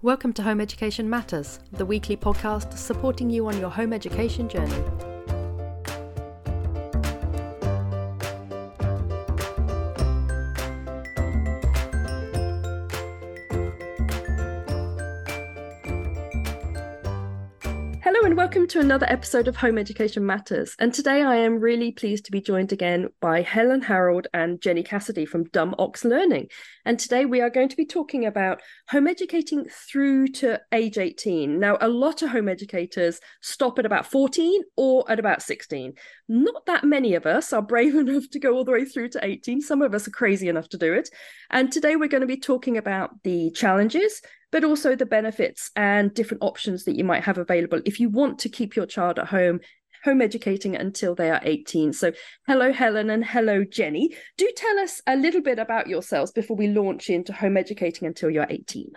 Welcome to Home Education Matters, the weekly podcast supporting you on your home education journey. To another episode of Home Education Matters. And today I am really pleased to be joined again by Helen Harrold and Jenni Cassidy from Dumb Ox Learning. And today we are going to be talking about home educating through to age 18. Now, a lot of home educators stop at about 14 or at about 16. Not that many of us are brave enough to go all the way through to 18. Some of us are crazy enough to do it. And today we're going to be talking about the challenges but also the benefits and different options that you might have available if you want to keep your child at home home educating until they are 18 so hello helen and hello jenni. Do tell us a little bit about yourselves before we launch into home educating until you're 18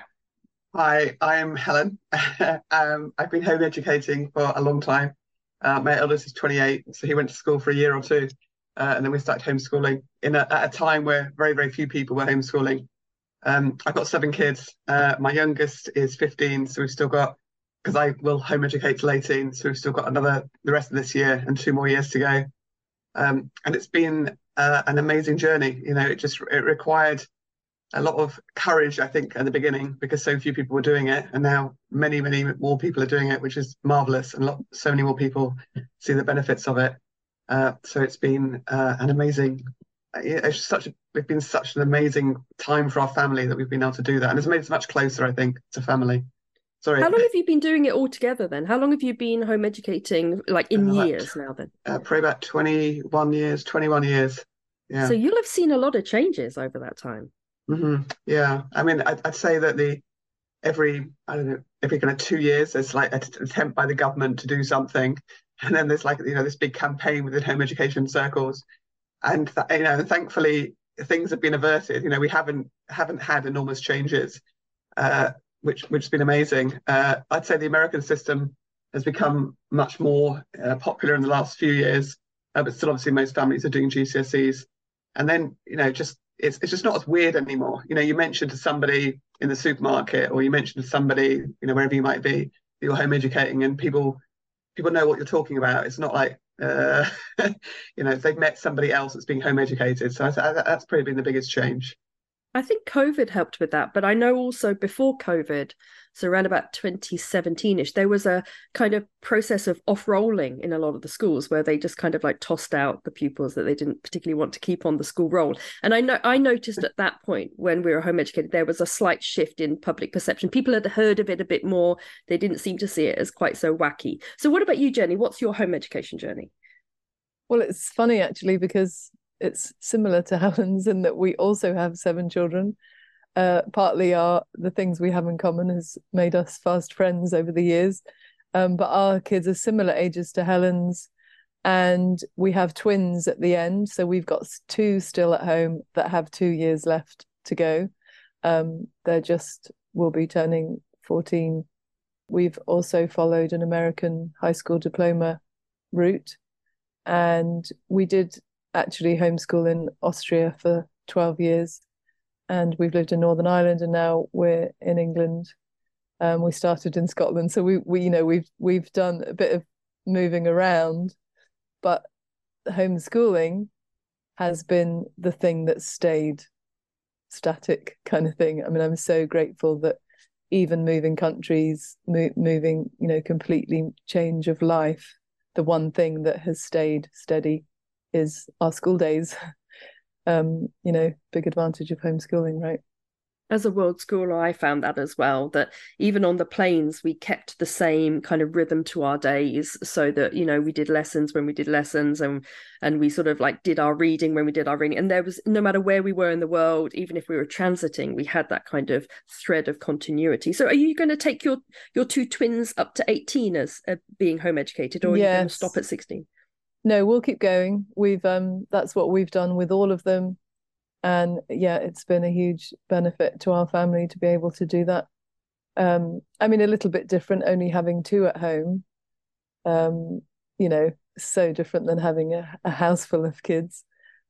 hi i'm helen. Um, i've been home educating for a long time uh, my eldest is 28 so he went to school for a year or two uh, and then we started homeschooling in a, at a time where very very few people were homeschooling um, I've got seven kids. Uh, my youngest is 15, so we've still got because I will home educate till 18, so we've still got another the rest of this year and two more years to go. Um, and it's been uh, an amazing journey. You know, it just it required a lot of courage, I think, at the beginning because so few people were doing it, and now many, many more people are doing it, which is marvelous, and lot, so many more people see the benefits of it. Uh, so it's been uh, an amazing it's such a, it's been such an amazing time for our family that we've been able to do that, and it's made us much closer, I think, to family. Sorry. How long have you been doing it all together then? How long have you been home educating, like in uh, years now then? Uh, probably about 21 years, 21 years. Yeah. So you'll have seen a lot of changes over that time. Mm-hmm. Yeah. I mean, I'd, I'd, say that the every, I don't know, every kind of two years, there's like an attempt by the government to do something. And then there's like, you know, this big campaign within home education circles and th- you know, thankfully things have been averted. You know, we haven't haven't had enormous changes, uh, which which has been amazing. Uh, I'd say the American system has become much more uh, popular in the last few years, uh, but still, obviously, most families are doing GCSEs. And then, you know, just it's it's just not as weird anymore. You know, you mentioned to somebody in the supermarket, or you mentioned to somebody, you know, wherever you might be, you're home educating, and people people know what you're talking about. It's not like uh, you know, they've met somebody else that's being home educated. So that's probably been the biggest change. I think COVID helped with that, but I know also before COVID, so around about 2017ish, there was a kind of process of off-rolling in a lot of the schools where they just kind of like tossed out the pupils that they didn't particularly want to keep on the school roll. And I know I noticed at that point when we were home educated, there was a slight shift in public perception. People had heard of it a bit more. They didn't seem to see it as quite so wacky. So what about you, Jenni? What's your home education journey? Well, it's funny actually because it's similar to Helen's in that we also have seven children. Uh, partly our the things we have in common has made us fast friends over the years. Um, but our kids are similar ages to Helen's, and we have twins at the end. So we've got two still at home that have two years left to go. Um, they're just will be turning 14. We've also followed an American high school diploma route, and we did actually homeschool in Austria for 12 years. And we've lived in Northern Ireland and now we're in England. Um, we started in Scotland. So we, we, you know, we've we've done a bit of moving around, but homeschooling has been the thing that stayed static kind of thing. I mean, I'm so grateful that even moving countries, mo- moving, you know, completely change of life, the one thing that has stayed steady is our school days. um, you know, big advantage of homeschooling, right? As a world schooler, I found that as well. That even on the planes, we kept the same kind of rhythm to our days, so that you know we did lessons when we did lessons, and and we sort of like did our reading when we did our reading. And there was no matter where we were in the world, even if we were transiting, we had that kind of thread of continuity. So, are you going to take your your two twins up to eighteen as uh, being home educated, or are yes. you going to stop at sixteen? No we'll keep going we've um that's what we've done with all of them and yeah it's been a huge benefit to our family to be able to do that um i mean a little bit different only having two at home um you know so different than having a, a house full of kids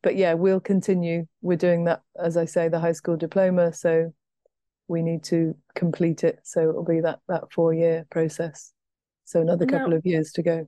but yeah we'll continue we're doing that as i say the high school diploma so we need to complete it. So it'll be that that four year process. So another couple now, of years to go.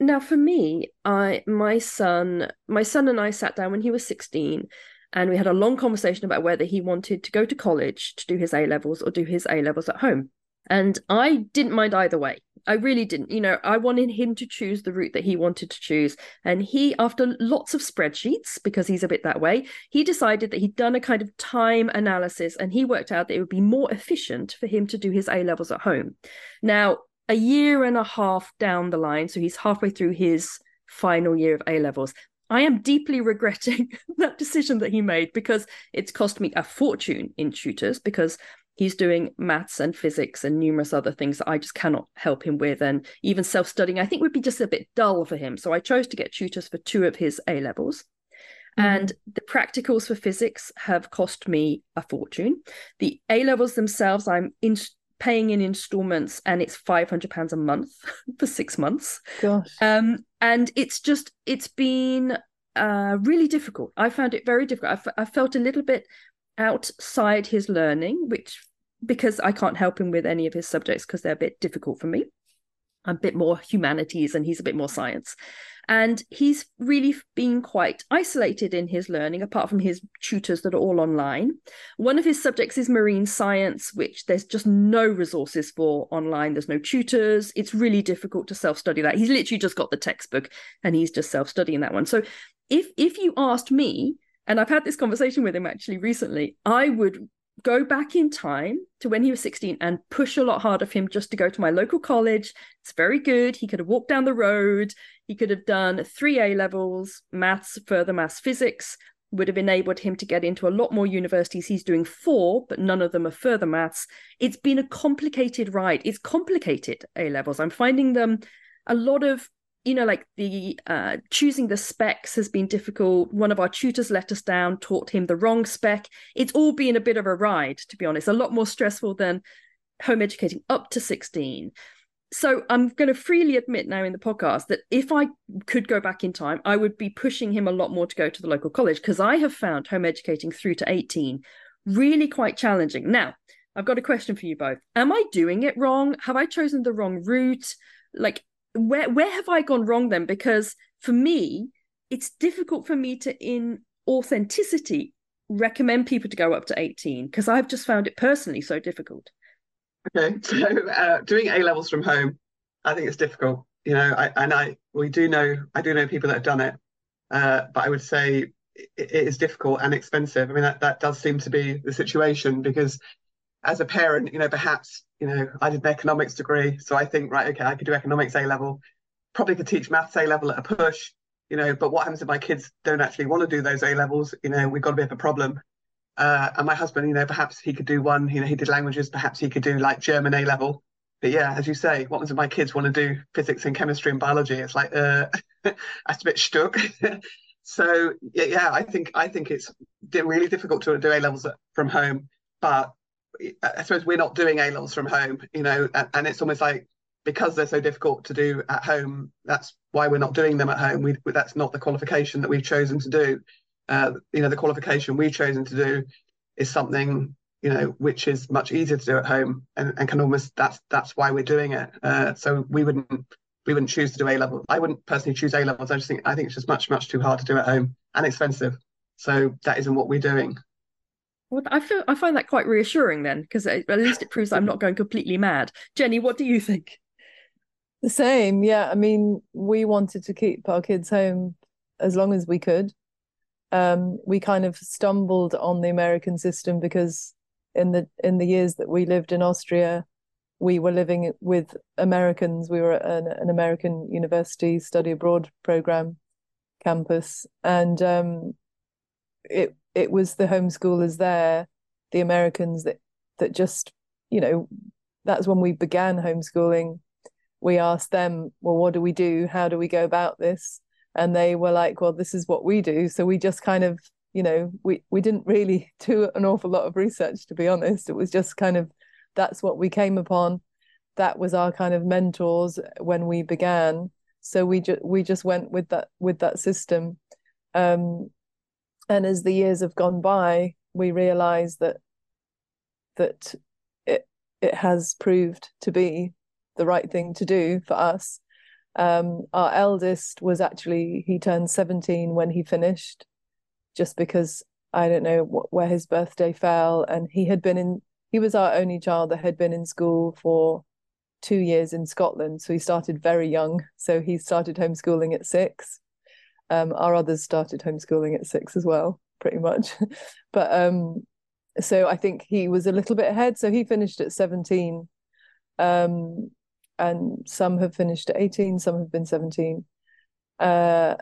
Now for me, I my son my son and I sat down when he was 16 and we had a long conversation about whether he wanted to go to college to do his A levels or do his A levels at home. And I didn't mind either way. I really didn't. You know, I wanted him to choose the route that he wanted to choose. And he, after lots of spreadsheets, because he's a bit that way, he decided that he'd done a kind of time analysis and he worked out that it would be more efficient for him to do his A levels at home. Now, a year and a half down the line, so he's halfway through his final year of A levels, I am deeply regretting that decision that he made because it's cost me a fortune in tutors because he's doing maths and physics and numerous other things that I just cannot help him with. And even self studying, I think, would be just a bit dull for him. So I chose to get tutors for two of his A levels. Mm-hmm. And the practicals for physics have cost me a fortune. The A levels themselves, I'm in, paying in installments, and it's five hundred pounds a month for six months. Gosh. Um, and it's just it's been uh, really difficult. I found it very difficult. I, f- I felt a little bit outside his learning, which because I can't help him with any of his subjects because they're a bit difficult for me. I'm a bit more humanities and he's a bit more science. And he's really been quite isolated in his learning, apart from his tutors that are all online. One of his subjects is marine science, which there's just no resources for online. There's no tutors. It's really difficult to self study that. He's literally just got the textbook and he's just self studying that one. So if if you asked me, and I've had this conversation with him actually recently, I would go back in time to when he was 16 and push a lot harder for him just to go to my local college. It's very good. He could have walked down the road. He could have done three A levels, maths, further maths, physics, would have enabled him to get into a lot more universities. He's doing four, but none of them are further maths. It's been a complicated ride. It's complicated A levels. I'm finding them a lot of you know, like the uh, choosing the specs has been difficult. One of our tutors let us down, taught him the wrong spec. It's all been a bit of a ride, to be honest, a lot more stressful than home educating up to 16. So I'm going to freely admit now in the podcast that if I could go back in time, I would be pushing him a lot more to go to the local college because I have found home educating through to 18 really quite challenging. Now, I've got a question for you both. Am I doing it wrong? Have I chosen the wrong route? Like, where where have I gone wrong then? Because for me, it's difficult for me to in authenticity recommend people to go up to 18 because I've just found it personally so difficult. Okay, so uh, doing A levels from home, I think it's difficult. You know, I, and I we do know I do know people that have done it, uh, but I would say it, it is difficult and expensive. I mean, that that does seem to be the situation because as a parent, you know, perhaps, you know, I did an economics degree. So I think, right, okay, I could do economics A level, probably could teach maths A level at a push, you know, but what happens if my kids don't actually want to do those A levels? You know, we've got a bit of a problem. Uh, and my husband, you know, perhaps he could do one, you know, he did languages, perhaps he could do like German A level. But yeah, as you say, what happens if my kids want to do physics and chemistry and biology? It's like, uh, that's a bit stuck. so yeah, yeah, I think I think it's really difficult to do A levels from home, but I suppose we're not doing A levels from home, you know, and, and, it's almost like because they're so difficult to do at home, that's why we're not doing them at home. We that's not the qualification that we've chosen to do. Uh, you know, the qualification we've chosen to do is something you know which is much easier to do at home, and, and can almost that's that's why we're doing it. Uh, so we wouldn't we wouldn't choose to do A level. I wouldn't personally choose A levels. I just think I think it's just much much too hard to do at home and expensive. So that isn't what we're doing. Well, I feel I find that quite reassuring then, because at least it proves I'm not going completely mad. Jenni, what do you think? The same, yeah. I mean, we wanted to keep our kids home as long as we could. Um, we kind of stumbled on the American system because in the in the years that we lived in Austria, we were living with Americans. We were at an, an American university study abroad program campus, and um, it it was the homeschoolers there, the Americans that that just, you know, that's when we began homeschooling. We asked them, well, what do we do? How do we go about this? And they were like, well, this is what we do. So we just kind of, you know, we we didn't really do an awful lot of research, to be honest. It was just kind of that's what we came upon. That was our kind of mentors when we began. So we just we just went with that with that system. Um, and as the years have gone by, we realize that that it it has proved to be the right thing to do for us. Um, our eldest was actually he turned 17 when he finished, just because I don't know what, where his birthday fell, and he had been in. He was our only child that had been in school for two years in Scotland, so he started very young. So he started homeschooling at six. Um, our others started homeschooling at six as well, pretty much. but um, so I think he was a little bit ahead. So he finished at 17. Um, and some have finished at 18, some have been 17. Uh,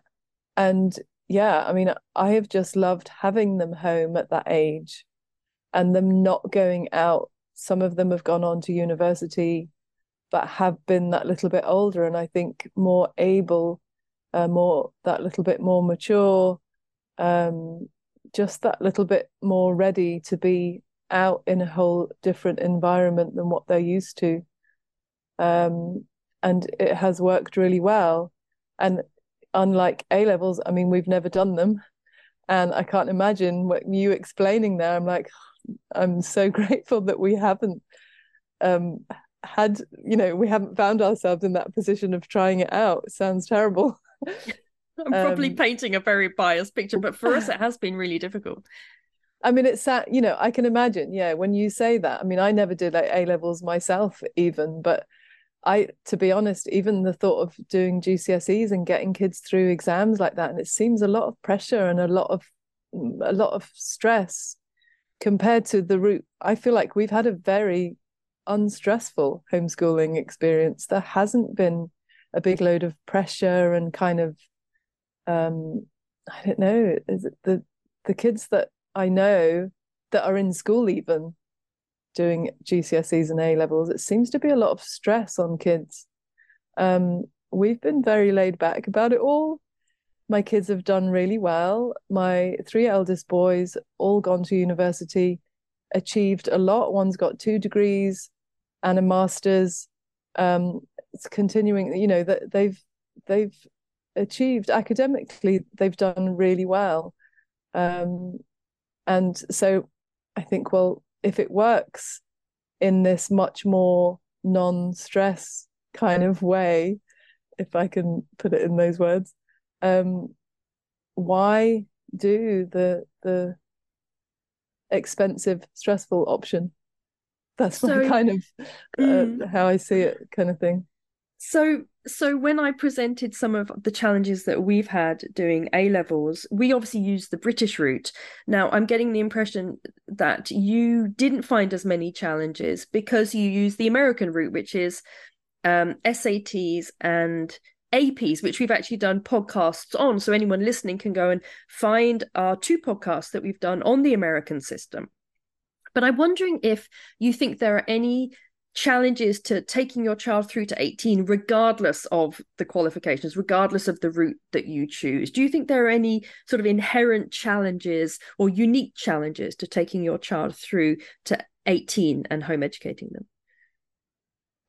and yeah, I mean, I have just loved having them home at that age and them not going out. Some of them have gone on to university, but have been that little bit older and I think more able, uh, more that little bit more mature, um, just that little bit more ready to be out in a whole different environment than what they're used to. Um, and it has worked really well. And unlike A levels, I mean, we've never done them. And I can't imagine what you explaining there. I'm like, I'm so grateful that we haven't um, had, you know, we haven't found ourselves in that position of trying it out. It sounds terrible. I'm probably um, painting a very biased picture, but for us, it has been really difficult. I mean, it's that, you know, I can imagine, yeah, when you say that. I mean, I never did like A levels myself, even, but I, to be honest, even the thought of doing GCSEs and getting kids through exams like that, and it seems a lot of pressure and a lot of a lot of stress compared to the route. I feel like we've had a very unstressful homeschooling experience. There hasn't been a big load of pressure and kind of um, I don't know, is it the the kids that I know that are in school even doing GCSEs and A levels, it seems to be a lot of stress on kids. Um, we've been very laid back about it all. My kids have done really well. My three eldest boys all gone to university, achieved a lot. One's got two degrees and a master's. Um, it's continuing, you know, that they've they've achieved academically they've done really well um, and so i think well if it works in this much more non-stress kind of way if i can put it in those words um, why do the the expensive stressful option? That's so, my kind of uh, mm, how i see it kind of thing so so when I presented some of the challenges that we've had doing A levels, we obviously used the British route. Now I'm getting the impression that you didn't find as many challenges because you used the American route, which is um, SATs and APs, which we've actually done podcasts on. So anyone listening can go and find our two podcasts that we've done on the American system. But I'm wondering if you think there are any challenges to taking your child through to 18 regardless of the qualifications regardless of the route that you choose do you think there are any sort of inherent challenges or unique challenges to taking your child through to 18 and home educating them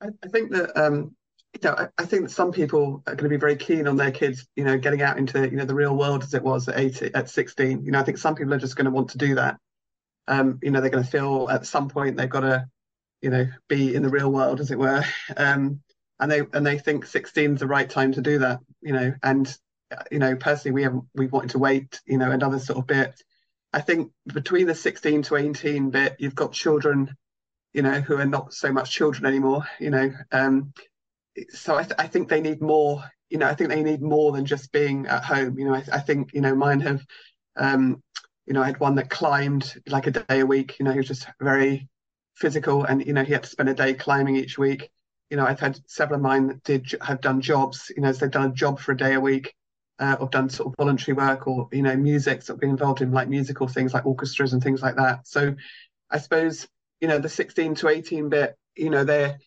i, think that um you know, I, I, think that some people are going to be very keen on their kids, you know, getting out into you know the real world as it was at 18, at 16. You know, I think some people are just going to want to do that. Um, you know, they're going to feel at some point they've got to you know be in the real world as it were. Um, and they and they think 16 is the right time to do that you know. And you know personally we haven't we wanted to wait you know another sort of bit. I think between the 16 to 18 bit you've got children you know who are not so much children anymore you know. Um so i, th- I think they need more you know i think they need more than just being at home you know. I, I think you know mine have um you know i had one that climbed like a day a week you know he was just very physical and you know he had to spend a day climbing each week. You know i've had several of mine that did have done jobs you know so they've done a job for a day a week uh, or done sort of voluntary work or you know music sort of been involved in like musical things like orchestras and things like that. So i suppose you know the 16 to 18 bit you know they're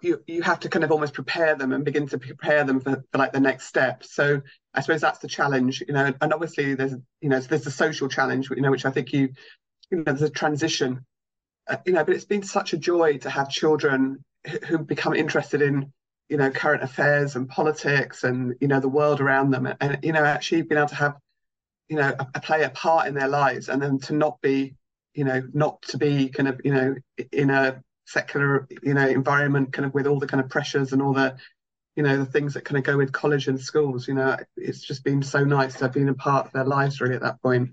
you you have to kind of almost prepare them and begin to prepare them for, for like the next step. So i suppose that's the challenge you know and obviously there's you know there's the social challenge you know which i think you you know there's a transition uh, you know, but it's been such a joy to have children who become interested in, you know, current affairs and politics and you know the world around them, and, and you know, actually being able to have, you know, a, a play a part in their lives, and then to not be, you know, not to be kind of, you know, in a secular, you know, environment, kind of with all the kind of pressures and all the, you know, the things that kind of go with college and schools. You know, it's just been so nice to have been a part of their lives really at that point.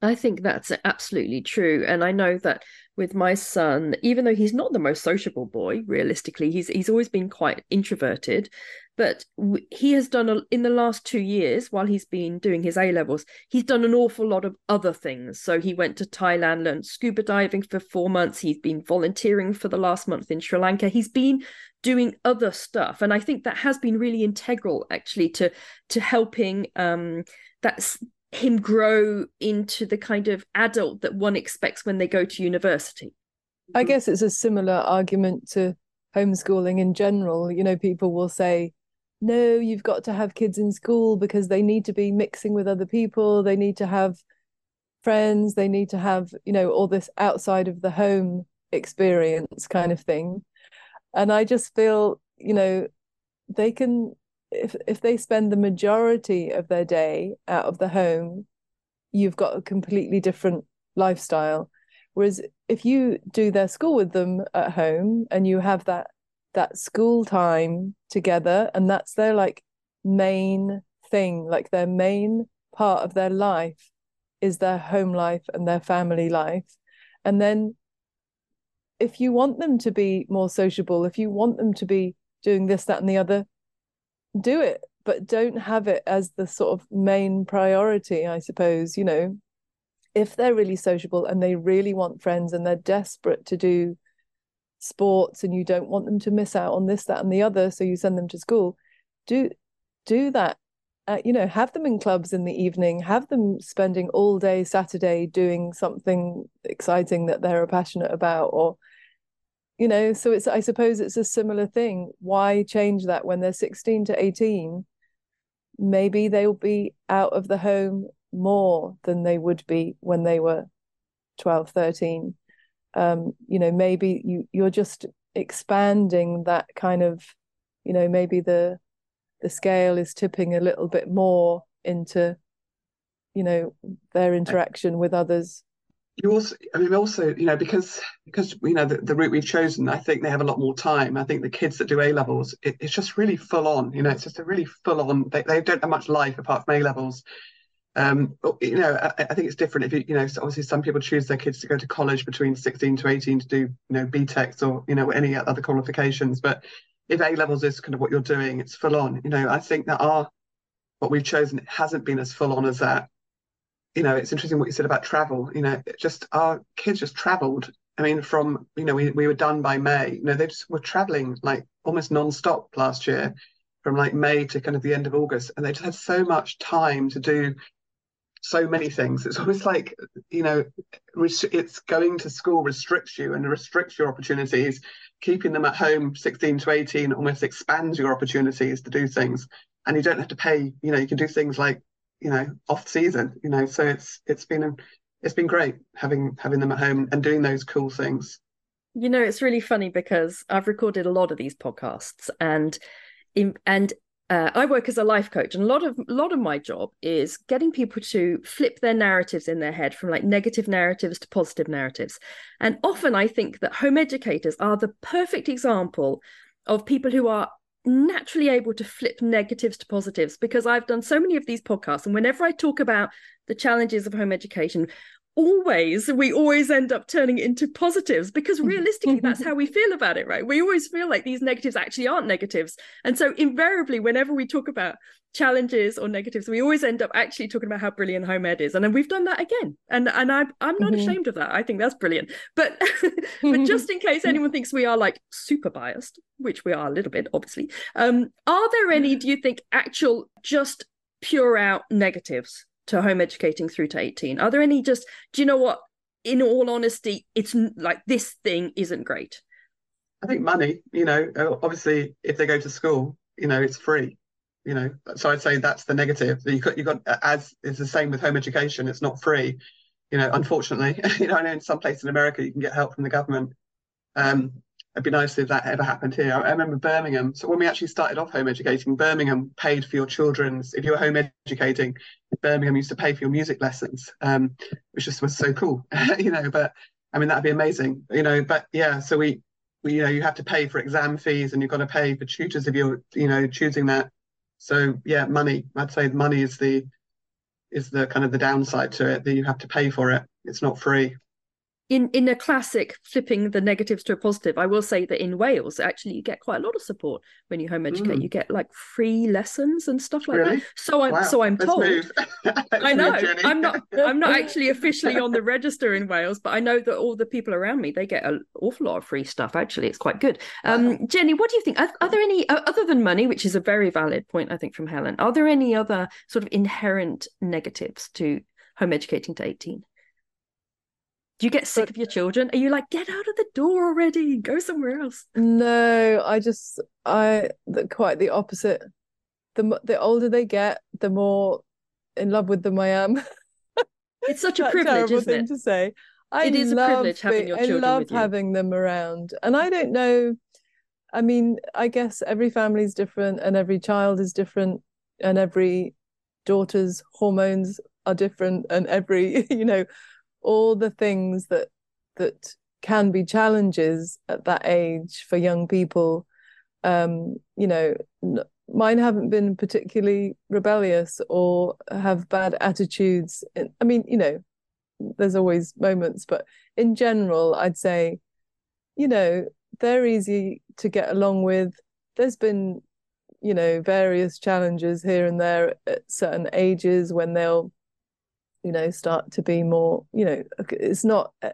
I think that's absolutely true. And I know that with my son, even though he's not the most sociable boy, realistically, he's he's always been quite introverted. But he has done a, in the last two years, while he's been doing his A levels, he's done an awful lot of other things. So he went to Thailand, learned scuba diving for four months. He's been volunteering for the last month in Sri Lanka. He's been doing other stuff, and I think that has been really integral, actually, to to helping um, that's him grow into the kind of adult that one expects when they go to university. I guess it's a similar argument to homeschooling in general. You know, people will say, no, you've got to have kids in school because they need to be mixing with other people, they need to have friends, they need to have, you know, all this outside of the home experience kind of thing. And I just feel, you know, they can if if they spend the majority of their day out of the home, you've got a completely different lifestyle. Whereas if you do their school with them at home and you have that that school time together and that's their like main thing, like their main part of their life is their home life and their family life. And then if you want them to be more sociable, if you want them to be doing this, that, and the other, do it, but don't have it as the sort of main priority, I suppose. You know, if they're really sociable and they really want friends and they're desperate to do sports and you don't want them to miss out on this, that, and the other, so you send them to school, do do that. Uh, you know, have them in clubs in the evening, have them spending all day Saturday doing something exciting that they're passionate about, or you know so it's i suppose it's a similar thing. Why change that when they're 16 to 18 maybe they'll be out of the home more than they would be when they were 12 13 um, you know maybe you you're just expanding that kind of you know maybe the the scale is tipping a little bit more into you know their interaction with others you also i mean also you know because because you know the, the route we've chosen i think they have a lot more time. I think the kids that do a levels it, it's just really full on you know it's just a really full on they, they don't have much life apart from a levels. Um you know I, I, think it's different if you you know obviously some people choose their kids to go to college between 16 to 18 to do you know btecs or you know any other qualifications. But if a levels is kind of what you're doing it's full on. You know i think that our what we've chosen hasn't been as full on as that you know, it's interesting what you said about travel. You know, just our kids just traveled. I mean, from you know, we, we were done by May. You know, they just were traveling like almost non-stop last year, from like May to kind of the end of August, and they just had so much time to do so many things. It's almost like you know, it's going to school restricts you and restricts your opportunities. Keeping them at home, 16 to 18, almost expands your opportunities to do things, and you don't have to pay. You know, you can do things like you know off season you know so it's it's been it's been great having having them at home and doing those cool things you know it's really funny because i've recorded a lot of these podcasts and in, and uh, I work as a life coach, and a lot of a lot of my job is getting people to flip their narratives in their head from like negative narratives to positive narratives. And often, I think that home educators are the perfect example of people who are naturally able to flip negatives to positives because I've done so many of these podcasts. And whenever I talk about the challenges of home education, always we always end up turning it into positives because realistically that's how we feel about it right? We always feel like these negatives actually aren't negatives. And so invariably whenever we talk about challenges or negatives we always end up actually talking about how brilliant home ed is. And then we've done that again. And and I, i'm not mm-hmm. ashamed of that. I think that's brilliant. But but just in case anyone thinks we are like super biased which we are a little bit obviously um are there any do you think actual just pure out negatives to home educating through to 18 are there any just do you know what? In all honesty it's like this thing isn't great. I think money you know obviously if they go to school you know it's free you know. So i'd say that's the negative. You got you got as it's the same with home education. It's not free you know unfortunately. You know i know in some places in america you can get help from the government. Um it'd be nice if that ever happened here. I, remember Birmingham. So when we actually started off home educating, Birmingham paid for your children's. If you were home educating, Birmingham used to pay for your music lessons, um, which just was so cool, you know. But I mean, that'd be amazing, you know. But yeah, so we, we, you know, you have to pay for exam fees, and you've got to pay for tutors if you're, you know, choosing that. So yeah, money. I'd say money is the is the kind of the downside to it that you have to pay for it. It's not free in in a classic flipping the negatives to a positive i will say that in wales actually you get quite a lot of support. When you home educate mm. you get like free lessons and stuff like really? that so i'm wow. so i'm told. i know. i'm not i'm not actually officially on the register in wales but i know that all the people around me they get an awful lot of free stuff actually. It's quite good. Um, jenni what do you think? Are, are there any other than money which is a very valid point i think from helen are there any other sort of inherent negatives to home educating to 18 do you get sick but, of your children? Are you like, get out of the door already, go somewhere else? No, I just, I the, quite the opposite. The the older they get, the more in love with them I am. It's such a privilege, isn't it? To say, I it is a privilege having your children. I love having them around, and I don't know. I mean, I guess every family is different, and every child is different, and every daughter's hormones are different, and every you know all the things that that can be challenges at that age for young people um you know n- mine haven't been particularly rebellious or have bad attitudes. I mean you know there's always moments but in general i'd say you know they're easy to get along with. There's been you know various challenges here and there at certain ages when they'll you know start to be more you know it's not eh,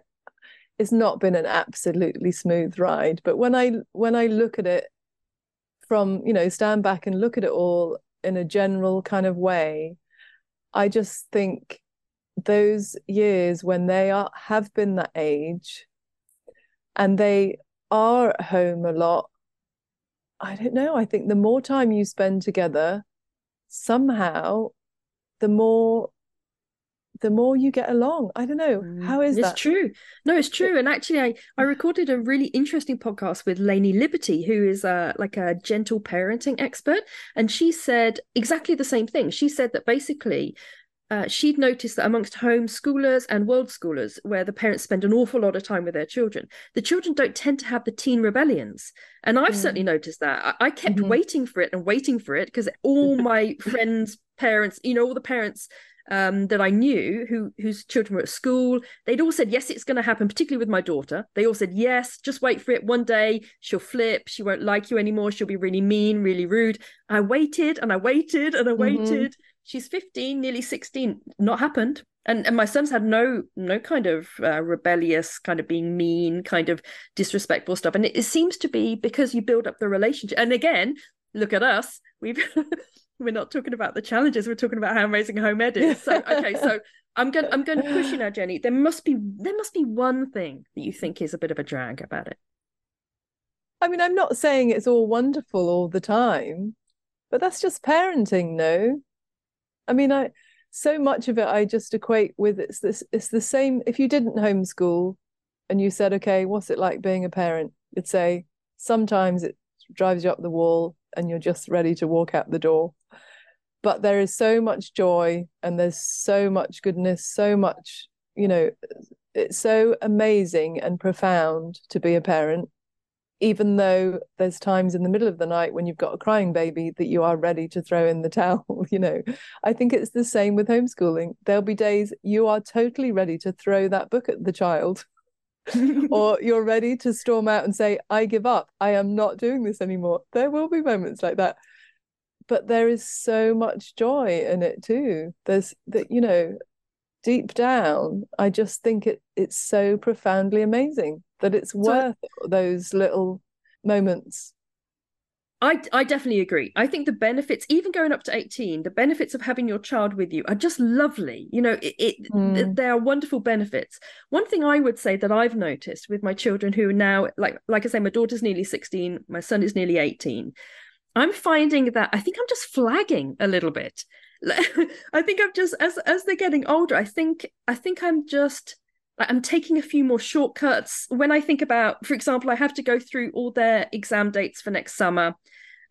it's not been an absolutely smooth ride. But when i when i look at it from you know stand back and look at it all in a general kind of way i just think those years when they are have been that age and they are at home a lot i don't know i think the more time you spend together somehow the more the more you get along. I don't know. Mm. How is it's that? It's true. No, it's true. And actually I, I recorded a really interesting podcast with Lainie Liberti, who is a like a gentle parenting expert. And she said exactly the same thing. She said that basically uh, she'd noticed that amongst homeschoolers and world schoolers, where the parents spend an awful lot of time with their children, the children don't tend to have the teen rebellions. And I've mm. certainly noticed that. I, I kept mm-hmm. waiting for it and waiting for it because all my friends' parents, you know, all the parents um, that I knew who whose children were at school, they'd all said, Yes, it's going to happen, particularly with my daughter. They all said, Yes, just wait for it. One day she'll flip, she won't like you anymore, she'll be really mean, really rude. I waited and I waited and I mm-hmm. waited. Mm-hmm. She's 15, nearly 16, not happened. And, and my son's had no no kind of uh, rebellious kind of being mean kind of disrespectful stuff and it, it seems to be because you build up the relationship and again look at us we've we're not talking about the challenges we're talking about how amazing home ed is. So okay so i'm going i'm going to push you now jenni. There must be there must be one thing that you think is a bit of a drag about it. I mean i'm not saying it's all wonderful all the time but that's just parenting no? I mean i so much of it i just equate with it's this it's the same if you didn't homeschool and you said okay what's it like being a parent? You'd say sometimes it drives you up the wall and you're just ready to walk out the door but there is so much joy and there's so much goodness so much you know it's so amazing and profound to be a parent even though there's times in the middle of the night when you've got a crying baby that you are ready to throw in the towel you know. I think it's the same with homeschooling. There'll be days you are totally ready to throw that book at the child or you're ready to storm out and say i give up. I am not doing this anymore. There will be moments like that but there is so much joy in it too there's that you know deep down i just think it it's so profoundly amazing that it's worth those little moments I, I definitely agree. I think the benefits, even going up to 18, the benefits of having your child with you are just lovely. You know, it, it mm. there are wonderful benefits. One thing I would say that I've noticed with my children who are now, like like I say, my daughter's nearly 16, my son is nearly 18. I'm finding that I think I'm just flagging a little bit. I think I'm just as as they're getting older, I think I think I'm just I'm taking a few more shortcuts. When I think about, for example, I have to go through all their exam dates for next summer,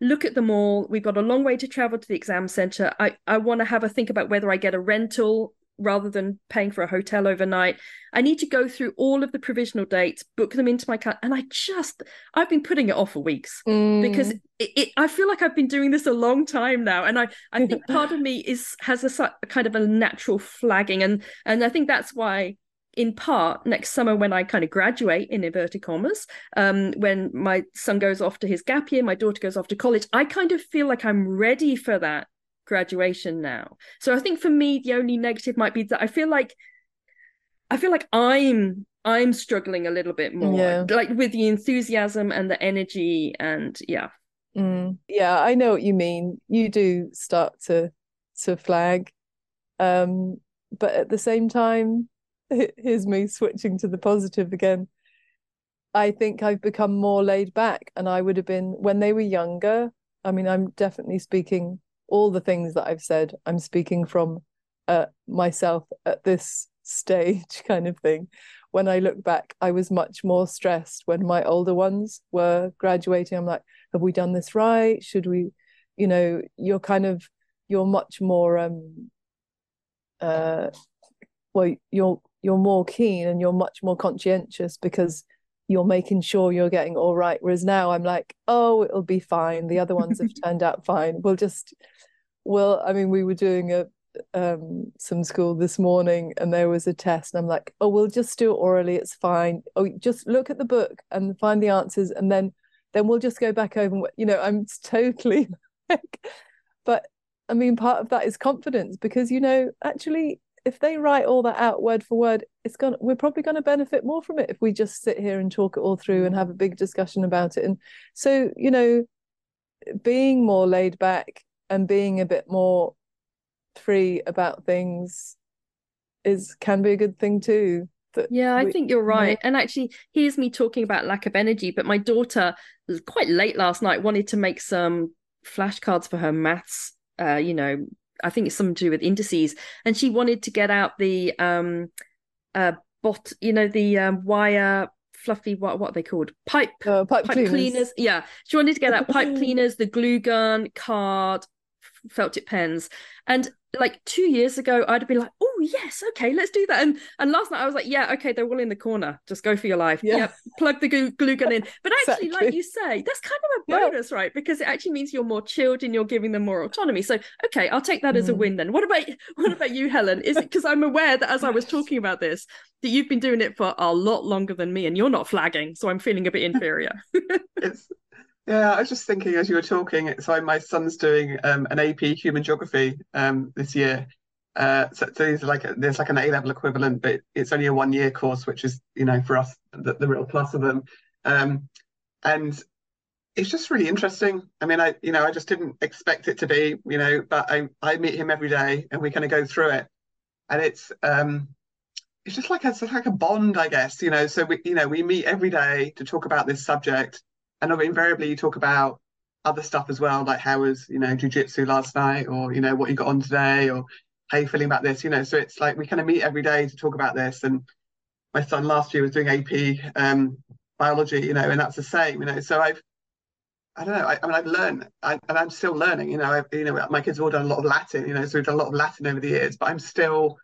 look at them all. We've got a long way to travel to the exam center. I, I want to have a think about whether I get a rental rather than paying for a hotel overnight. I need to go through all of the provisional dates, book them into my calendar, and I just I've been putting it off for weeks Mm. because it, it, I feel like I've been doing this a long time now, and I I think part of me is has a, a kind of a natural flagging, and and I think that's why. In part, next summer when I kind of graduate in inverted commas, um, when my son goes off to his gap year, my daughter goes off to college, I kind of feel like I'm ready for that graduation now. So I think for me, the only negative might be that I feel like I feel like I'm I'm struggling a little bit more, Yeah. like with the enthusiasm and the energy, and yeah, Mm. Yeah, I know what you mean. You do start to to flag. Um, but at the same time, here's me switching to the positive again. I think I've become more laid back, and I would have been when they were younger. I mean, I'm definitely speaking all the things that I've said. I'm speaking from uh, myself at this stage, kind of thing. When I look back, I was much more stressed when my older ones were graduating. I'm like, have we done this right? Should we, you know, you're kind of, you're much more, um, uh, well, you're you're more keen and you're much more conscientious because you're making sure you're getting all right. Whereas now I'm like, oh, it'll be fine. The other ones have turned out fine. We'll just, well, I mean, we were doing a um some school this morning and there was a test and I'm like, oh, we'll just do it orally. It's fine. Oh, just look at the book and find the answers and then then we'll just go back over. And, you know, I'm totally like, but I mean, part of that is confidence because you know, actually, if they write all that out word for word, it's gonna we're probably going to benefit more from it if we just sit here and talk it all through and have a big discussion about it. And so, you know, being more laid back and being a bit more free about things is can be a good thing too. Yeah, I we- think you're you know, right. And actually, here's me talking about lack of energy. But my daughter, quite late last night, wanted to make some flashcards for her maths. Uh, you know, I think it's something to do with indices, and she wanted to get out the um, uh, bot, you know, the um, wire fluffy what what are they called? Pipe. Uh, pipe, pipe cleaners. cleaners. Yeah, she wanted to get out pipe cleaners, the glue gun, card, felt tip pens, and like two years ago, I'd have been like, "Oh yes, okay, let's do that." And and last night I was like, "Yeah, okay, they're all in the corner. Just go for your life. Yeah. Plug the glue, glue gun in." But actually, like you say, that's kind of a Yeah. bonus, right? Because it actually means you're more chilled and you're giving them more autonomy. So okay, I'll take that as a Mm. win then. What about what about you, Helen? Is it because I'm aware that as I was talking about this, that you've been doing it for a lot longer than me, and you're not flagging, so I'm feeling a bit inferior. It's yeah, I was just thinking as you were talking, so my son's doing um, an AP human geography um, this year. Uh, so, so there's like a, there's like an A level equivalent, but it's only a one year course, which is you know for us the, the real plus of them. Um, and it's just really interesting. I mean, I you know I just didn't expect it to be, you know, but I I meet him every day and we kind of go through it, and it's um it's just like a, it's like a bond, I guess, you know. So we, you know, we meet every day to talk about this subject, and invariably you talk about other stuff as well, like how was, you know, jujitsu last night, or you know, what you got on today, or how you feeling about this, you know. So it's like we kind of meet every day to talk about this. And my son last year was doing AP um, biology, you know, and that's the same, you know. So I've, I don't know, I, I mean, I've learned, I, and I'm still learning, you know. I've, you know, my kids have all done a lot of Latin, you know, so we've done a lot of Latin over the years, but I'm still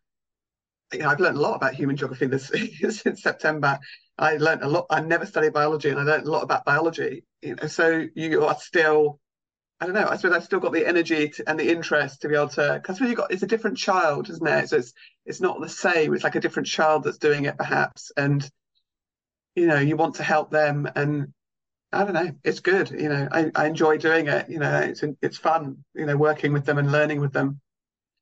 you know, I've learned a lot about human geography this since September. I learned a lot. I never studied biology, and I learned a lot about biology. You know, so you are still, I don't know. I suppose I've still got the energy to, and the interest to be able to. Because you got, it's a different child, isn't it? So it's it's not the same. It's like a different child that's doing it, perhaps, and you know, you want to help them, and I don't know. It's good. You know, I, I enjoy doing it. You know, it's it's fun. You know, working with them and learning with them.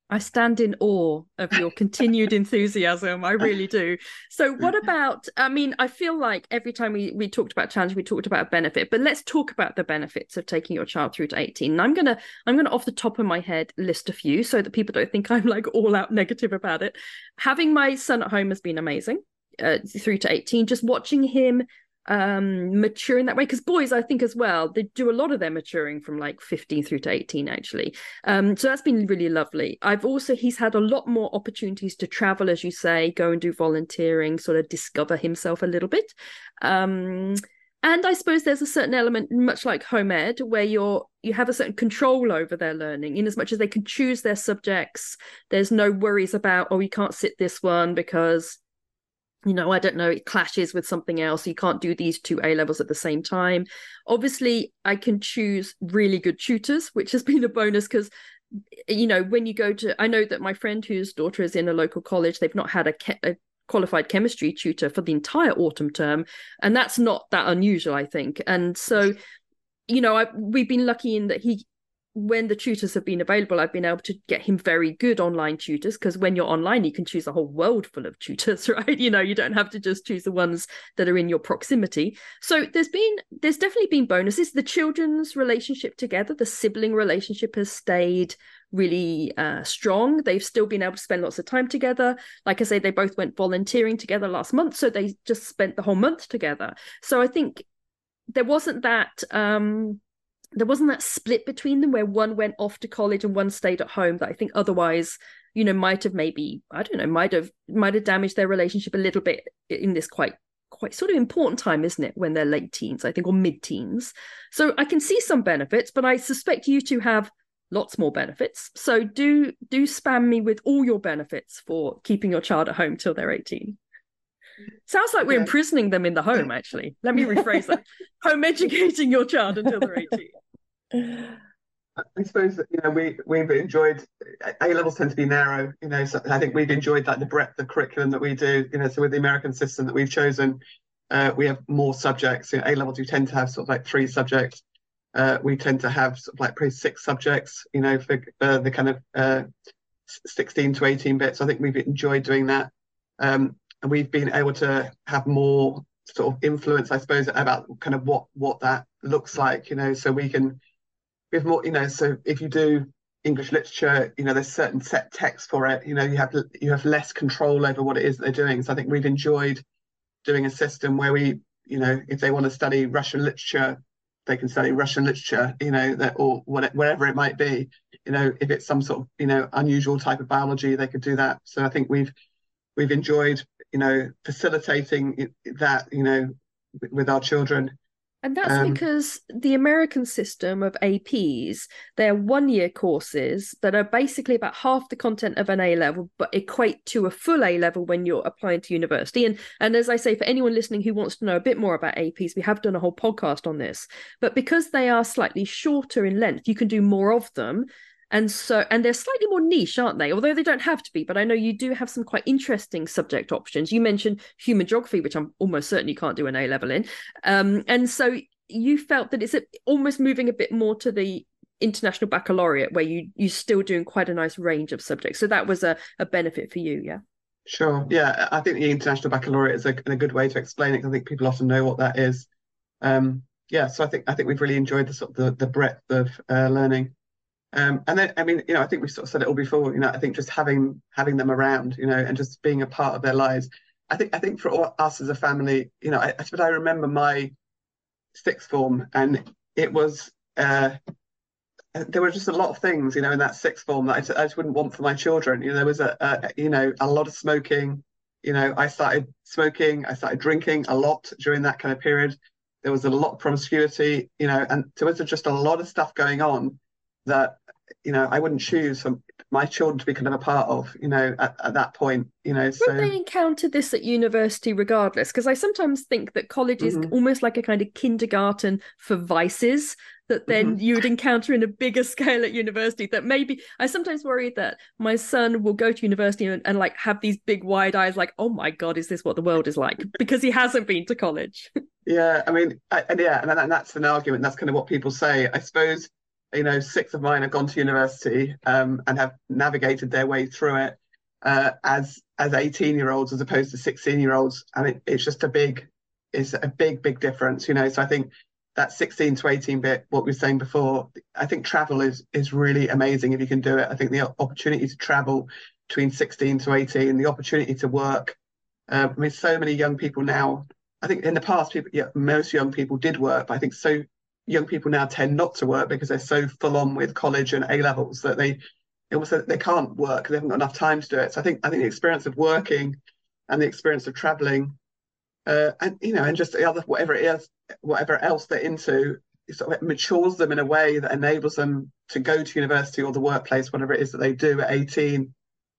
I stand in awe of your continued enthusiasm. I really do. So, what about? I mean, I feel like every time we we talked about challenge, we talked about a benefit. But let's talk about the benefits of taking your child through to eighteen. And I'm gonna I'm gonna off the top of my head list a few so that people don't think I'm like all out negative about it. Having my son at home has been amazing. Uh, through to eighteen, just watching him um mature in that way because boys i think as well they do a lot of their maturing from like 15 through to 18 actually. Um so that's been really lovely. I've also he's had a lot more opportunities to travel as you say go and do volunteering sort of discover himself a little bit. Um and i suppose there's a certain element much like home ed where you're you have a certain control over their learning in as much as they can choose their subjects. There's no worries about oh you can't sit this one because you know, I don't know, it clashes with something else. You can't do these two A levels at the same time. Obviously, I can choose really good tutors, which has been a bonus because, you know, when you go to, I know that my friend whose daughter is in a local college, they've not had a, a qualified chemistry tutor for the entire autumn term. And that's not that unusual, I think. And so, you know, I, we've been lucky in that he when the tutors have been available, I've been able to get him very good online tutors because when you're online, you can choose a whole world full of tutors, right? You know, you don't have to just choose the ones that are in your proximity. So there's been, there's definitely been bonuses. The children's relationship together, the sibling relationship has stayed really uh, strong. They've still been able to spend lots of time together. Like I say, they both went volunteering together last month, so they just spent the whole month together. So I think there wasn't that. um there wasn't that split between them where one went off to college and one stayed at home that I think otherwise, you know, might have maybe, I don't know, might have might have damaged their relationship a little bit in this quite quite sort of important time, isn't it, when they're late teens, I think, or mid teens. So I can see some benefits, but I suspect you two have lots more benefits. So do do spam me with all your benefits for keeping your child at home till they're 18. Sounds like we're yeah. imprisoning them in the home, actually. Let me rephrase that. home educating your child until they're 18. I suppose that, you know we we've enjoyed A levels tend to be narrow, you know. So I think we've enjoyed like the breadth of curriculum that we do, you know. So with the American system that we've chosen, uh, we have more subjects. You know, A levels you tend to have sort of like three subjects. Uh, we tend to have sort of like probably six subjects, you know, for uh, the kind of uh, 16 to 18 bits. I think we've enjoyed doing that. Um, and we've been able to have more sort of influence, I suppose, about kind of what what that looks like. You know, so we can we have more. You know, so if you do English literature, you know, there's certain set text for it. You know, you have you have less control over what it is that they're doing. So I think we've enjoyed doing a system where we, you know, if they want to study Russian literature, they can study Russian literature. You know, that or whatever it might be. You know, if it's some sort of you know unusual type of biology, they could do that. So I think we've we've enjoyed you know, facilitating that, you know, with our children. And that's um, because the American system of APs, they're one year courses that are basically about half the content of an A level, but equate to a full A level when you're applying to university. And and as I say, for anyone listening who wants to know a bit more about APs, we have done a whole podcast on this. But because they are slightly shorter in length, you can do more of them and so and they're slightly more niche aren't they? Although they don't have to be but i know you do have some quite interesting subject options. You mentioned human geography which i'm almost certain you can't do an a level in. Um, and so you felt that it's almost moving a bit more to the international baccalaureate where you you're still doing quite a nice range of subjects. So that was a, a benefit for you yeah? Sure. Yeah i think the international baccalaureate is a, a good way to explain it i think people often know what that is. Um, yeah so i think i think we've really enjoyed the sort of the, the breadth of uh, learning um, and then, I mean, you know, I think we've sort of said it all before. You know, I think just having having them around, you know, and just being a part of their lives. I think I think for all, us as a family, you know, I, I I remember my sixth form, and it was uh, there were just a lot of things, you know, in that sixth form that I just, I just wouldn't want for my children. You know, there was a, a you know a lot of smoking. You know, I started smoking, I started drinking a lot during that kind of period. There was a lot of promiscuity, you know, and there was just a lot of stuff going on that you know I wouldn't choose for my children to be kind of a part of you know at, at that point you know so Would they encounter this at university regardless because I sometimes think that college is mm-hmm. almost like a kind of kindergarten for vices that then mm-hmm. you would encounter in a bigger scale at university that maybe I sometimes worry that my son will go to university and, and like have these big wide eyes like oh my god is this what the world is like because he hasn't been to college yeah I mean I, and yeah and, and that's an argument that's kind of what people say I suppose you know, six of mine have gone to university um, and have navigated their way through it uh, as as 18 year olds as opposed to 16 year olds. And it, it's just a big, it's a big, big difference, you know. So I think that 16 to 18 bit, what we were saying before, I think travel is is really amazing if you can do it. I think the opportunity to travel between 16 to 18, the opportunity to work. Uh, I mean, so many young people now I think in the past, people, yeah, most young people did work, but I think so young people now tend not to work because they're so full on with college and A levels that they almost they can't work. They haven't got enough time to do it. So I think I think the experience of working and the experience of traveling, uh, and you know, and just the other whatever it is, whatever else they're into, sort of matures them in a way that enables them to go to university or the workplace, whatever it is that they do at 18,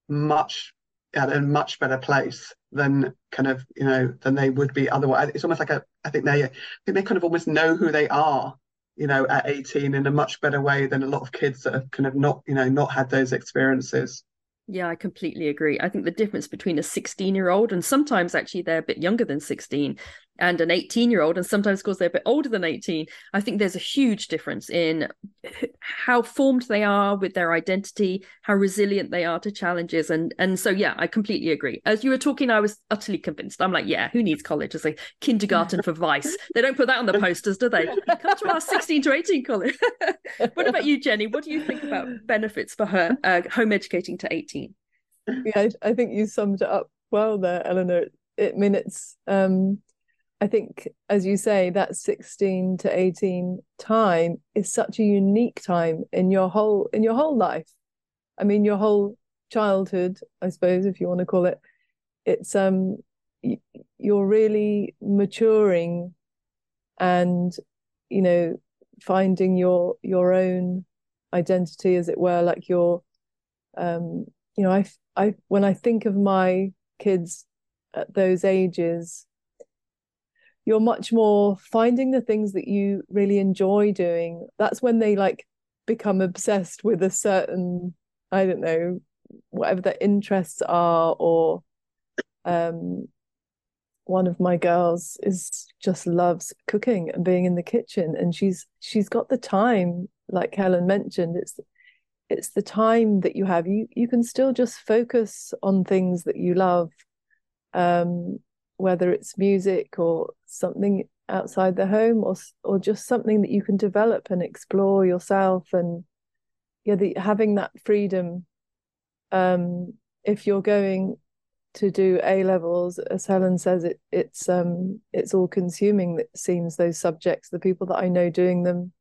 much at a much better place than kind of you know than they would be otherwise. It's almost like a I think they I think they kind of almost know who they are, you know, at 18 in a much better way than a lot of kids that have kind of not you know not had those experiences. Yeah, I completely agree. I think the difference between a 16 year old and sometimes actually they're a bit younger than 16 and an 18 year old, and sometimes, of course, they're a bit older than 18, I think there's a huge difference in how formed they are with their identity, how resilient they are to challenges. And, and so, yeah, I completely agree. As you were talking, I was utterly convinced. I'm like, yeah, who needs college? It's like kindergarten for vice. They don't put that on the posters, do they? Come to our 16 to 18 college. what about you, Jenni? What do you think about benefits for her uh, home educating to 18? Yeah, I, I think you summed it up well there, Eleanor. I mean, it's um, I think, as you say, that 16 to 18 time is such a unique time in your whole in your whole life. I mean, your whole childhood, I suppose, if you want to call it. It's um, you're really maturing, and you know, finding your your own identity, as it were, like your, um, you know, I I when I think of my kids at those ages you're much more finding the things that you really enjoy doing. That's when they like become obsessed with a certain, I don't know, whatever their interests are, or um, one of my girls is just loves cooking and being in the kitchen, and she's she's got the time, like Helen mentioned. It's it's the time that you have. You you can still just focus on things that you love. Um, whether it's music or something outside the home or or just something that you can develop and explore yourself and yeah the, having that freedom um if you're going to do A levels as Helen says it it's um it's all consuming it seems those subjects the people that I know doing them.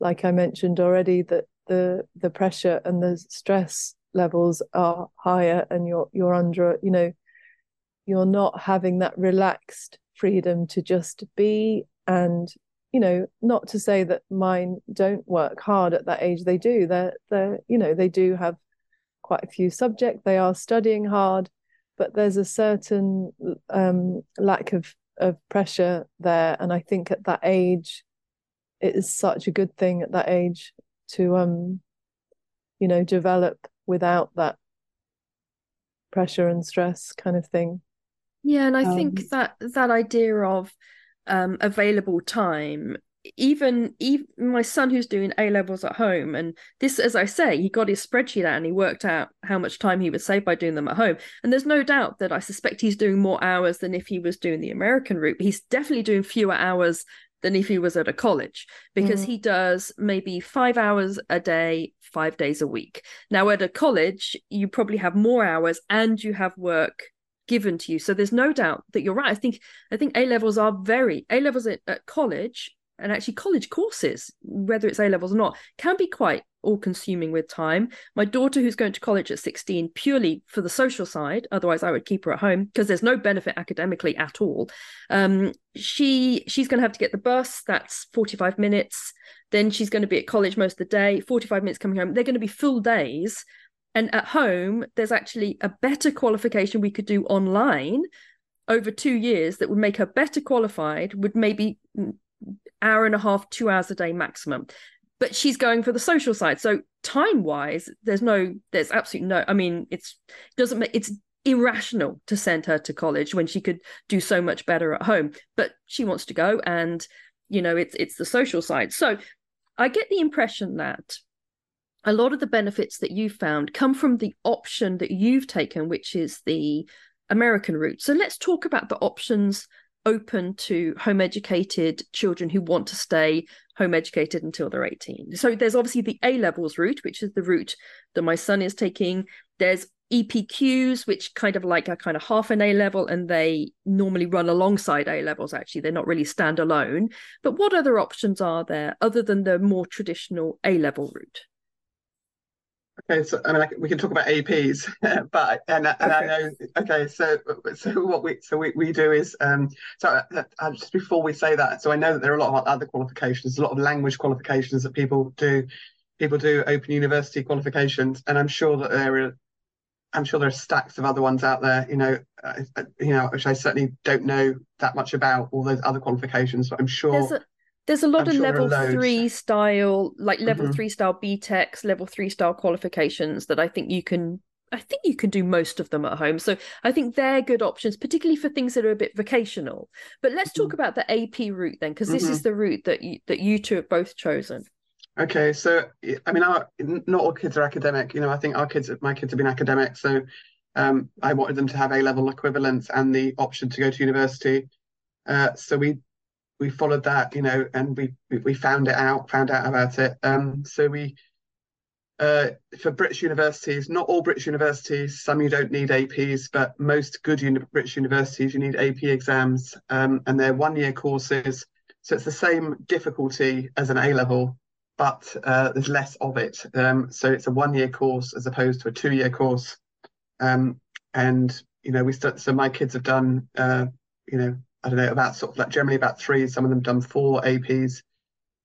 Like I mentioned already that the the pressure and the stress levels are higher and you're you're under you know you're not having that relaxed freedom to just be and you know not to say that mine don't work hard at that age. They do. They're they're you know they do have quite a few subjects. They are studying hard but there's a certain um, lack of of pressure there. And i think at that age it is such a good thing at that age to um you know develop without that pressure and stress kind of thing yeah, and I um, think that that idea of um, available time even even my son who's doing A levels at home, and this, as I say, he got his spreadsheet out and he worked out how much time he would save by doing them at home. And there's no doubt that I suspect he's doing more hours than if he was doing the American route. But he's definitely doing fewer hours than if he was at a college because mm. he does maybe five hours a day, five days a week. Now, at a college, you probably have more hours and you have work given to you. So there's no doubt that you're right. I think I think A levels are very A levels at, at college and actually college courses, whether it's A levels or not, can be quite all consuming with time. My daughter, who's going to college at 16, purely for the social side, otherwise I would keep her at home because there's no benefit academically at all. Um, she she's going to have to get the bus. That's 45 minutes. Then she's going to be at college most of the day. 45 minutes coming home. They're going to be full days and at home, there's actually a better qualification we could do online over two years that would make her better qualified, would maybe mm, hour and a half, two hours a day maximum. But she's going for the social side. So time wise, there's no, there's absolutely no, I mean, it's doesn't make it's irrational to send her to college when she could do so much better at home. But she wants to go and you know it's it's the social side. So I get the impression that a lot of the benefits that you've found come from the option that you've taken, which is the American route. So let's talk about the options open to home educated children who want to stay home educated until they're 18. So there's obviously the A levels route, which is the route that my son is taking. There's EPQs, which kind of like are kind of half an A level, and they normally run alongside A levels. Actually, they're not really standalone. But what other options are there other than the more traditional A level route? Okay, so I mean, we can talk about APs, but and, and okay. I know. Okay, so so what we so we, we do is um so uh, uh, just before we say that, so I know that there are a lot of other qualifications, a lot of language qualifications that people do. People do Open University qualifications, and I'm sure that there are I'm sure there are stacks of other ones out there, you know, uh, uh, you know, which I certainly don't know that much about all those other qualifications, but I'm sure there's a, lot I'm of sure level three style, like level mm-hmm. three style BTECs, level three style qualifications that I think you can. I think you can do most of them at home. So I think they're good options, particularly for things that are a bit vocational. But let's talk mm-hmm. about the AP route then, because this mm-hmm. is the route that you that you two have both chosen. Okay, so I mean, our not all kids are academic. You know, I think our kids, my kids have been academic, so um, I wanted them to have A level equivalents and the option to go to university. Uh, so we we followed that, you know, and we we found it out, found out about it. Um, so we uh, for British universities, not all British universities, some you don't need APs, but most good uni- British universities you need AP exams, um, and they're one year courses. So it's the same difficulty as an A level, but uh, there's less of it. Um, so it's a one-year course as opposed to a two-year course. Um, and you know, we start. So my kids have done, uh, you know, I don't know, about sort of like generally about three. Some of them done four APs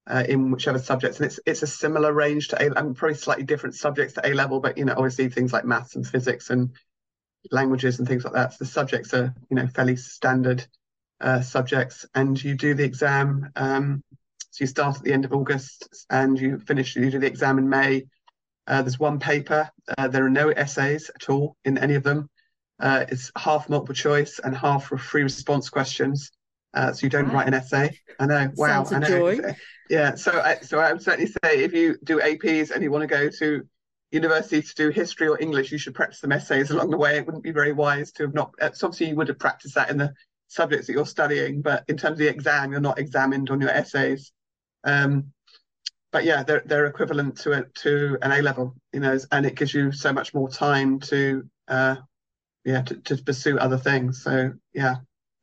uh, in whichever subjects, and it's it's a similar range to A. I mean, probably slightly different subjects to A level, but you know, obviously things like maths and physics and languages and things like that. So the subjects are you know fairly standard uh, subjects, and you do the exam. Um, so you start at the end of August and you finish, you do the exam in May. Uh, there's one paper. Uh, there are no essays at all in any of them. Uh, it's half multiple choice and half free response questions. Uh, so you don't wow. write an essay. I know. Wow. Sounds I know. Joy. Yeah. So I, so I would certainly say if you do APs and you want to go to university to do history or English, you should practice some essays along the way. It wouldn't be very wise to have not. Uh, so obviously, you would have practiced that in the subjects that you're studying, but in terms of the exam, you're not examined on your essays. Um, but yeah, they're they're equivalent to it to an A level, you know, and it gives you so much more time to uh, yeah to, to pursue other things. So yeah,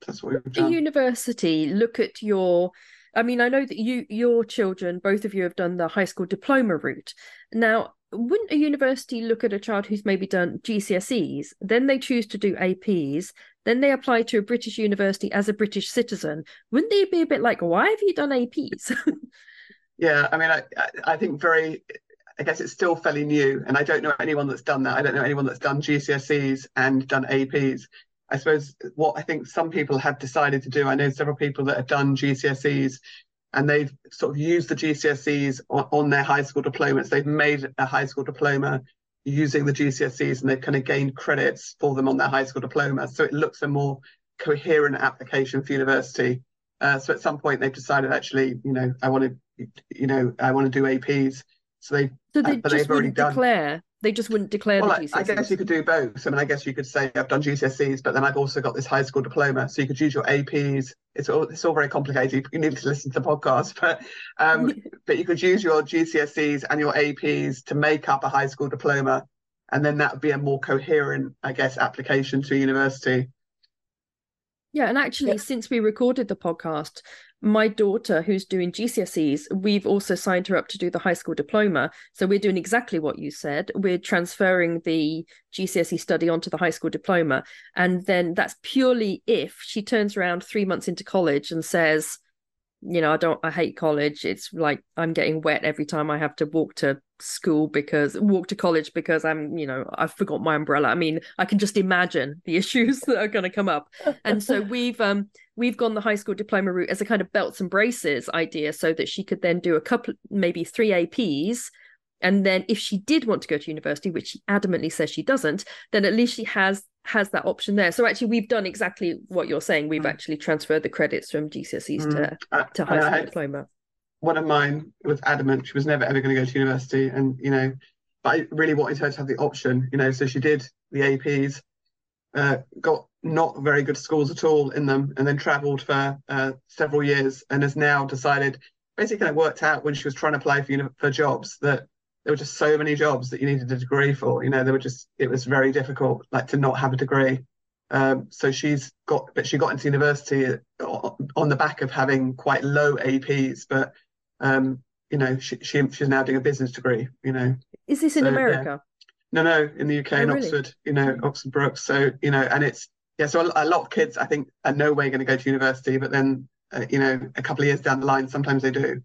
that's what we've done. University look at your. I mean, I know that you your children, both of you, have done the high school diploma route. Now, wouldn't a university look at a child who's maybe done GCSEs, then they choose to do APs, then they apply to a British university as a British citizen? Wouldn't they be a bit like, why have you done APs? yeah, I mean, I, I think very, I guess it's still fairly new, and I don't know anyone that's done that. I don't know anyone that's done GCSEs and done APs. I suppose what I think some people have decided to do, I know several people that have done GCSEs and they've sort of used the GCSEs on, on, their high school diplomas. They've made a high school diploma using the GCSEs and they've kind of gained credits for them on their high school diploma. So it looks a more coherent application for university. Uh, so at some point they've decided actually, you know, I want to, you know, I want to do APs. So they, so they uh, just wouldn't declare they just wouldn't declare well, the GCSEs. I guess you could do both. I mean, I guess you could say I've done GCSEs, but then I've also got this high school diploma. So you could use your APs. It's all it's all very complicated. You need to listen to the podcast, but um, but you could use your GCSEs and your APs to make up a high school diploma, and then that would be a more coherent, I guess, application to university. Yeah, and actually, yeah. since we recorded the podcast, my daughter, who's doing GCSEs, we've also signed her up to do the high school diploma. So we're doing exactly what you said. We're transferring the GCSE study onto the high school diploma. And then that's purely if she turns around three months into college and says, you know, I don't, I hate college. It's like I'm getting wet every time I have to walk to school because walk to college because I'm, you know, I've forgot my umbrella. I mean, I can just imagine the issues that are going to come up. And so we've, um, we've gone the high school diploma route as a kind of belts and braces idea so that she could then do a couple, maybe three APs and then if she did want to go to university which she adamantly says she doesn't then at least she has has that option there so actually we've done exactly what you're saying we've mm. actually transferred the credits from gcse's mm. to to high school diploma one of mine was adamant she was never ever going to go to university and you know but i really wanted her to have the option you know so she did the aps uh, got not very good schools at all in them and then traveled for uh, several years and has now decided basically of worked out when she was trying to apply for, for jobs that there were just so many jobs that you needed a degree for. You know, there were just it was very difficult, like to not have a degree. Um, so she's got, but she got into university on the back of having quite low APs, but um, you know, she, she she's now doing a business degree. You know, is this in So, America? no, no, in the UK, Oh, in really? Oxford, you know, Oxford Brookes. So you know, and it's yeah. So a, a lot of kids, I think, are no way going to go to university, but then uh, you know, a couple of years down the line, sometimes they do.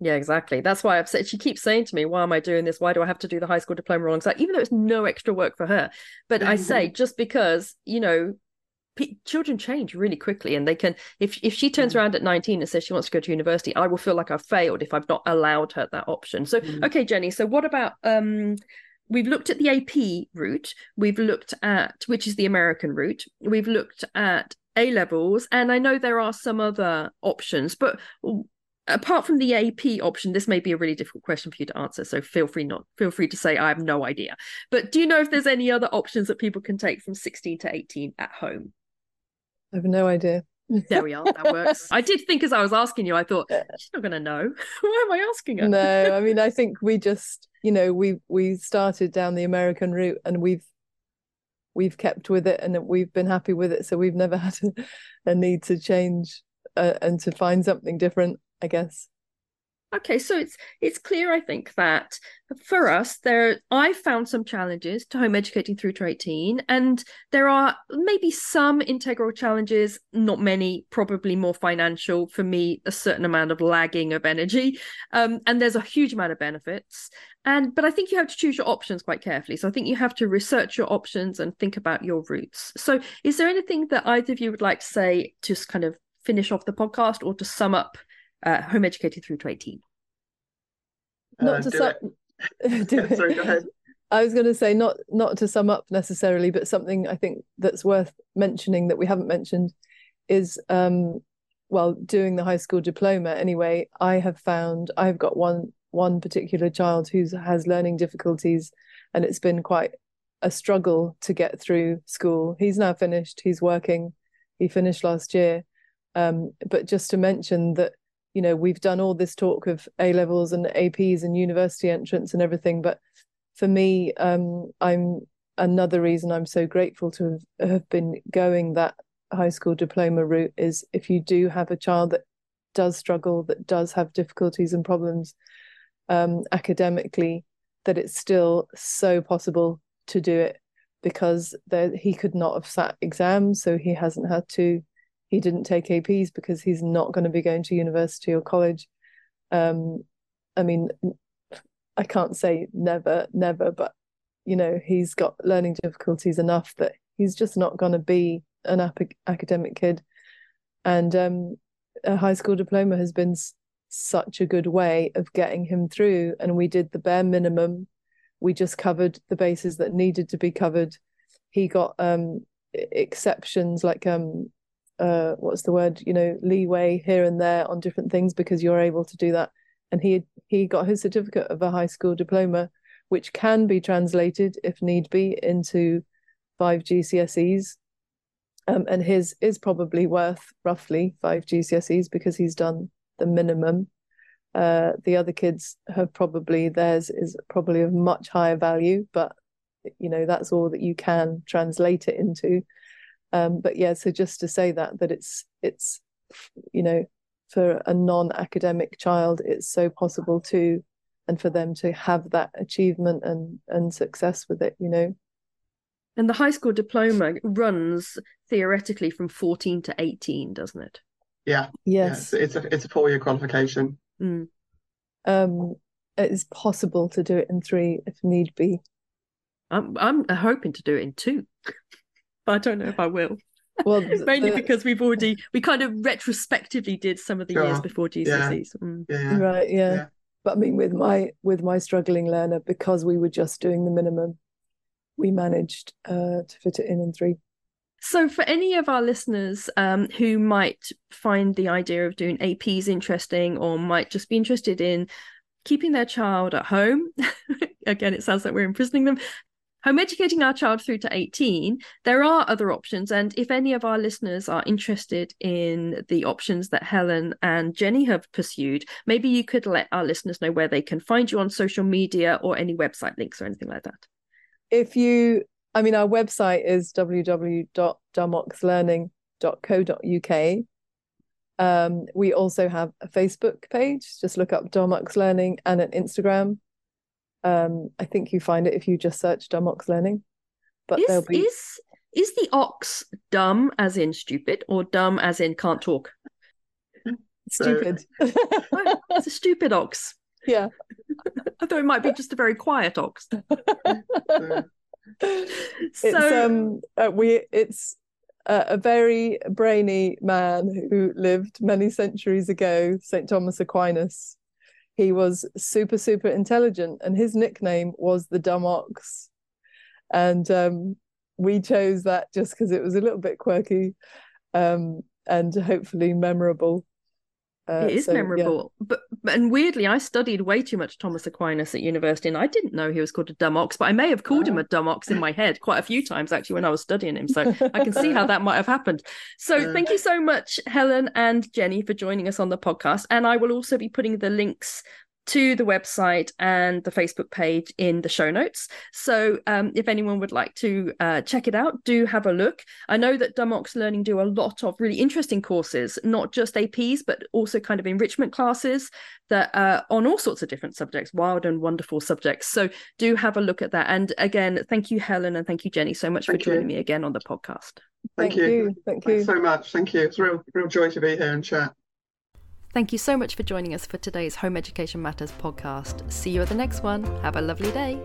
Yeah, exactly. That's why I've said she keeps saying to me, "Why am I doing this? Why do I have to do the high school diploma alongside?" Even though it's no extra work for her, but I say just because you know, p- children change really quickly, and they can. If if she turns Mm. around at nineteen and says she wants to go to university, I will feel like I've failed if I've not allowed her that option. So, Mm. okay, Jenni. So, what about um? We've looked at the AP route. We've looked at which is the American route. We've looked at A levels, and I know there are some other options, but apart from the AP option, this may be a really difficult question for you to answer. So feel free not feel free to say I have no idea. But do you know if there's any other options that people can take from 16 to 18 at home? I have no idea. There we are. That works. I did think as I was asking you, I thought she's not going to know. Why am I asking her? no, I mean, I think we just, you know, we we started down the American route and we've we've kept with it and we've been happy with it. So we've never had a, a need to change uh, and to find something different, I guess. Okay, so it's it's clear, I think, that for us, there I found some challenges to home educating through to 18, and there are maybe some integral challenges, not many, probably more financial. For me, a certain amount of lagging of energy, um, and there's a huge amount of benefits. And but I think you have to choose your options quite carefully. So I think you have to research your options and think about your routes. So is there anything that either of you would like to say to just kind of finish off the podcast or to sum up uh, home educated through to 18? Not Uh, to do sum it. do it. Sorry, go ahead. I was going to say not not to sum up necessarily, but something I think that's worth mentioning that we haven't mentioned is um well doing the high school diploma anyway I have found I've got one one particular child who has learning difficulties and it's been quite a struggle to get through school he's now finished he's working he finished last year um but just to mention that you know we've done all this talk of A levels and APs and university entrance and everything but for me um I'm another reason I'm so grateful to have, have been going that high school diploma route is if you do have a child that does struggle, that does have difficulties and problems um, academically, that it's still so possible to do it because there, he could not have sat exams, so he hasn't had to. He didn't take APs because he's not going to be going to university or college. Um, I mean, I can't say never, never, but you know, he's got learning difficulties enough that he's just not going to be an ap- academic kid. And um, a high school diploma has been s- such a good way of getting him through. And we did the bare minimum. We just covered the bases that needed to be covered. He got um, exceptions like um, uh, what's the word? You know, leeway here and there on different things because you're able to do that. And he he got his certificate of a high school diploma, which can be translated if need be into five GCSEs. Um, and his is probably worth roughly five GCSEs because he's done the minimum. Uh, the other kids have probably theirs is probably of much higher value, but you know that's all that you can translate it into. Um, but yeah, so just to say that that it's it's you know for a non-academic child, it's so possible to, and for them to have that achievement and and success with it, you know. And the high school diploma runs theoretically from 14 to 18, doesn't it? Yeah, yeah. Yes. It's, it's a it's a four year qualification. Mm. um it is possible to do it in three if need be I'm I'm hoping to do it in two, but I don't know if I will. well Mainly the- because we've already we kind of retrospectively did some of the years Sure. before Yeah. GCSEs. Mm. Yeah, yeah. right yeah. Yeah. but i mean with my with my struggling learner because we were just doing the minimum we managed uh to fit it in in three So, for any of our listeners um, who might find the idea of doing APs interesting or might just be interested in keeping their child at home, again, it sounds like we're imprisoning them. Home educating our child through to 18, there are other options. And if any of our listeners are interested in the options that Helen and Jenni have pursued, maybe you could let our listeners know where they can find you on social media or any website links or anything like that. If you, I mean, our website is www.dumoxlearning.co.uk. Um, we also have a Facebook page. Just look up Dumox Learning and an Instagram. Um, I think you find it if you just search Dumb Ox Learning. But is, there'll be is is the ox dumb as in stupid or dumb as in can't talk? stupid. Oh, it's a stupid ox. yeah. I thought it might be just a very quiet ox. it's So- um uh, we it's a, a very brainy man who lived many centuries ago, St. Thomas Aquinas. He was super super intelligent, and his nickname was the dumb ox. And um, we chose that just because it was a little bit quirky, um, and hopefully memorable. Uh, it is so, memorable, but, but and weirdly, I studied way too much Thomas Aquinas at university, and I didn't know he was called a dumb ox. But I may have called him Ah. a dumb ox in my head quite a few times actually when I was studying him. So I can see how that might have happened. So Yeah. thank you so much, Helen and Jenni, for joining us on the podcast. And I will also be putting the links to the website and the Facebook page in the show notes. So um, if anyone would like to uh, check it out, do have a look. I know that Dumox Learning do a lot of really interesting courses, not just APs, but also kind of enrichment classes that are on all sorts of different subjects, wild and wonderful subjects. So do have a look at that. And again, thank you, Helen, and thank you, Jenni, so much Thank for joining you. me again on the podcast. Thank Thank you. you. Thank you. So much. Thank you. It's a real, real joy to be here and chat. Thank you so much for joining us for today's Home Education Matters podcast. See you at the next one. Have a lovely day.